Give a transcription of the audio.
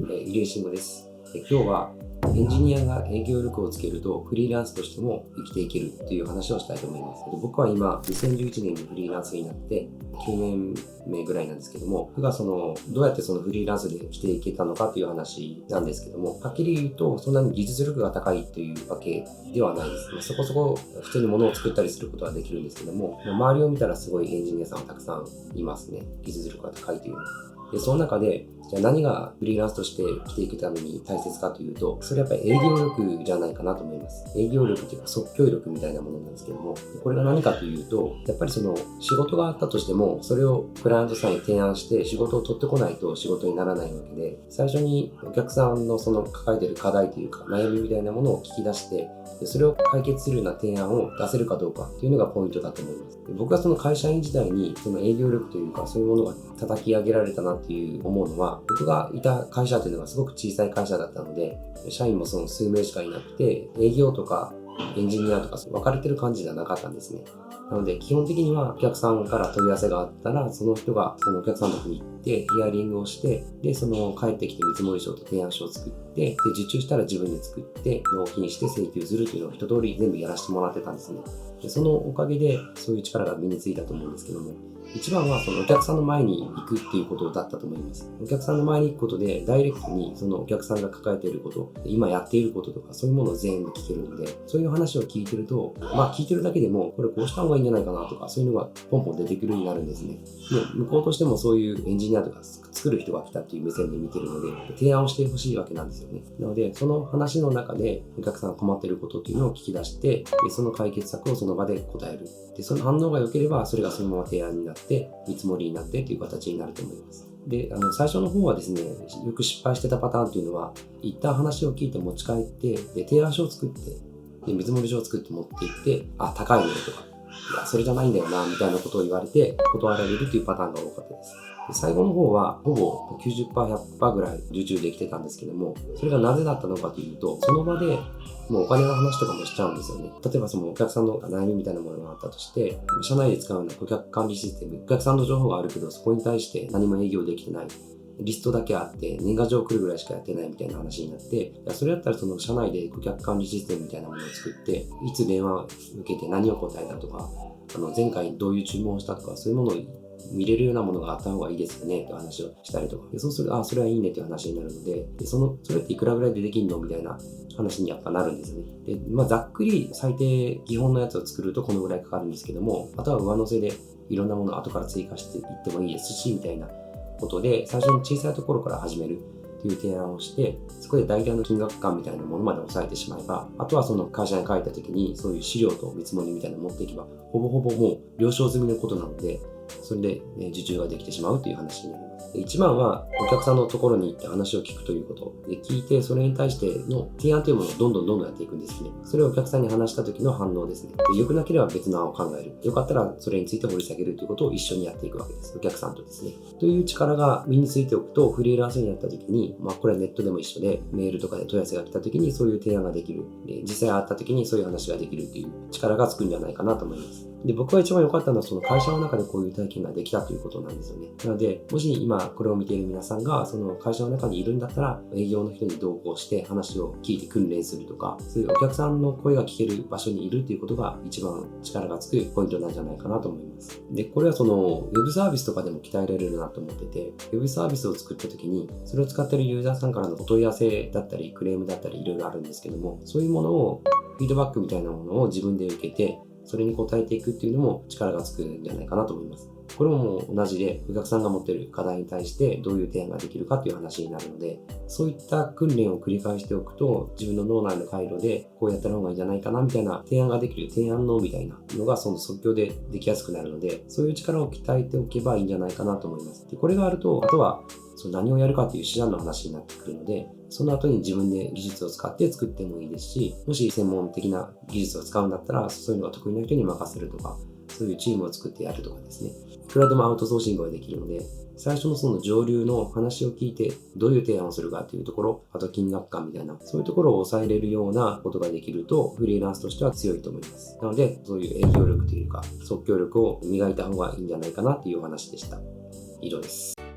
えー、入江慎吾です。え今日はエンジニアが営業力をつけるとフリーランスとしても生きていけるという話をしたいと思います。僕は今、2011年にフリーランスになって9年目ぐらいなんですけども、僕がその、どうやってそのフリーランスで生きていけたのかという話なんですけども、はっきり言うと、そんなに技術力が高いというわけではないです。まあ、そこそこ普通に物を作ったりすることはできるんですけども、周りを見たらすごいエンジニアさんはたくさんいますね。技術力が高いというのは。で、その中で、じゃあ何がフリーランスとして生きていくために大切かというと、それはやっぱり営業力じゃないかなと思います。営業力っていうか即興力みたいなものなんですけども、これが何かというと、やっぱりその仕事があったとしても、それをクライアントさんに提案して仕事を取ってこないと仕事にならないわけで、最初にお客さんのその抱えてる課題というか悩みみたいなものを聞き出して、それを解決するような提案を出せるかどうかっていうのがポイントだと思います。僕はその会社員時代にその営業力というかそういうものが叩き上げられたなっていう思うのは、僕がいた会社っていうのがすごく小さい会社だったので、社員もその数名しかいなくて、営業とかエンジニアとか分かれてる感じじゃなかったんですね。なので、基本的にはお客さんから問い合わせがあったら、その人がそのお客さんのとこに行って、ヒアリングをして、で、その帰ってきて見積書と提案書を作って、で、受注したら自分で作って、納品して請求するというのを一通り全部やらせてもらってたんですね。で、そのおかげで、そういう力が身についたと思うんですけども、一番はそのお客さんの前に行くっていうことだったと思います。お客さんの前に行くことで、ダイレクトにそのお客さんが抱えていること、今やっていることとか、そういうものを全部聞けるので、そういう話を聞いてると、まあ聞いてるだけでも、これこうした方がいいんじゃないかなとか、そういうのがポンポン出てくるようになるんですね。で、向こうとしてもそういうエンジニアとか作る人が来たっていう目線で見てるので、提案をしてほしいわけなんですよね。なので、その話の中でお客さんが困っていることっていうのを聞き出して、でその解決策をその場で答える。で、その反応が良ければ、それがそのまま提案になって、見積もりになってという形になると思います。で、あの、最初の方はですね、よく失敗してたパターンというのは、一旦話を聞いて持ち帰って、で、提案書を作って、で、見積書を作って持っていって、あ、高いねとか、いや、それじゃないんだよな、みたいなことを言われて、断られるというパターンが多かったです。最後の方は、ほぼ90%、100%ぐらい受注できてたんですけども、それがなぜだったのかというと、その場でもうお金の話とかもしちゃうんですよね。例えばそのお客さんの悩みみたいなものがあったとして、社内で使うような顧客管理システム、お客さんの情報があるけど、そこに対して何も営業できてない。リストだけあって、年賀状来るぐらいしかやってないみたいな話になって、いやそれだったらその社内で顧客管理システムみたいなものを作って、いつ電話を受けて何を答えたとか、あの前回どういう注文をしたとか、そういうものを見れるようなものがあった方がいいですよねって話をしたりとか。でそうすると、あ、それはいいねっていう話になるので、でその、それっていくらぐらいでできんのみたいな話にやっぱなるんですよね。で、まあ、ざっくり最低基本のやつを作るとこのぐらいかかるんですけども、あとは上乗せでいろんなものを後から追加していってもいいですし、みたいなことで、最初に小さいところから始める。っていう提案をして、そこで大体の金額感みたいなものまで抑えてしまえば、あとはその会社に書いた時に、そういう資料と見積もりみたいなの持っていけば、ほぼほぼもう了承済みのことなので、それで、ね、受注ができてしまうという話になります。一番はお客さんのところに行って話を聞くということ。で聞いて、それに対しての提案というものをどんどんどんどんやっていくんですね。それをお客さんに話した時の反応ですね。で良くなければ別の案を考える。よかったらそれについて掘り下げるということを一緒にやっていくわけです。お客さんとですね。という力が身についておくと、フリーランスになった時に、まあこれはネットでも一緒で、メールとかで問い合わせが来た時にそういう提案ができる。で実際会った時にそういう話ができるという力がつくんじゃないかなと思います。で、僕が一番良かったのは、その会社の中でこういう体験ができたということなんですよね。なので、もし今これを見ている皆さんが、その会社の中にいるんだったら、営業の人に同行して話を聞いて訓練するとか、そういうお客さんの声が聞ける場所にいるということが一番力がつくポイントなんじゃないかなと思います。で、これはその、ウェブサービスとかでも鍛えられるなと思ってて、ウェブサービスを作った時に、それを使ってるユーザーさんからのお問い合わせだったり、クレームだったり、いろいろあるんですけども、そういうものを、フィードバックみたいなものを自分で受けて、それに応えていくっていうのも力がつくんじゃないかなと思います。これも同じで、お客さんが持ってる課題に対してどういう提案ができるかっていう話になるので、そういった訓練を繰り返しておくと、自分の脳内の回路でこうやった方がいいんじゃないかなみたいな提案ができる提案脳みたいなのがその即興でできやすくなるので、そういう力を鍛えておけばいいんじゃないかなと思います。で、これがあると、あとはその何をやるかっていう手段の話になってくるので、その後に自分で技術を使って作ってもいいですし、もし専門的な技術を使うんだったら、そういうのが得意な人に任せるとか、そういうチームを作ってやるとかですね。いくらでもアウトソーシングができるので、最初のその上流の話を聞いて、どういう提案をするかというところ、あと金額感みたいな、そういうところを抑えれるようなことができると、フリーランスとしては強いと思います。なので、そういう営業力というか、即興力を磨いた方がいいんじゃないかなというお話でした。以上です。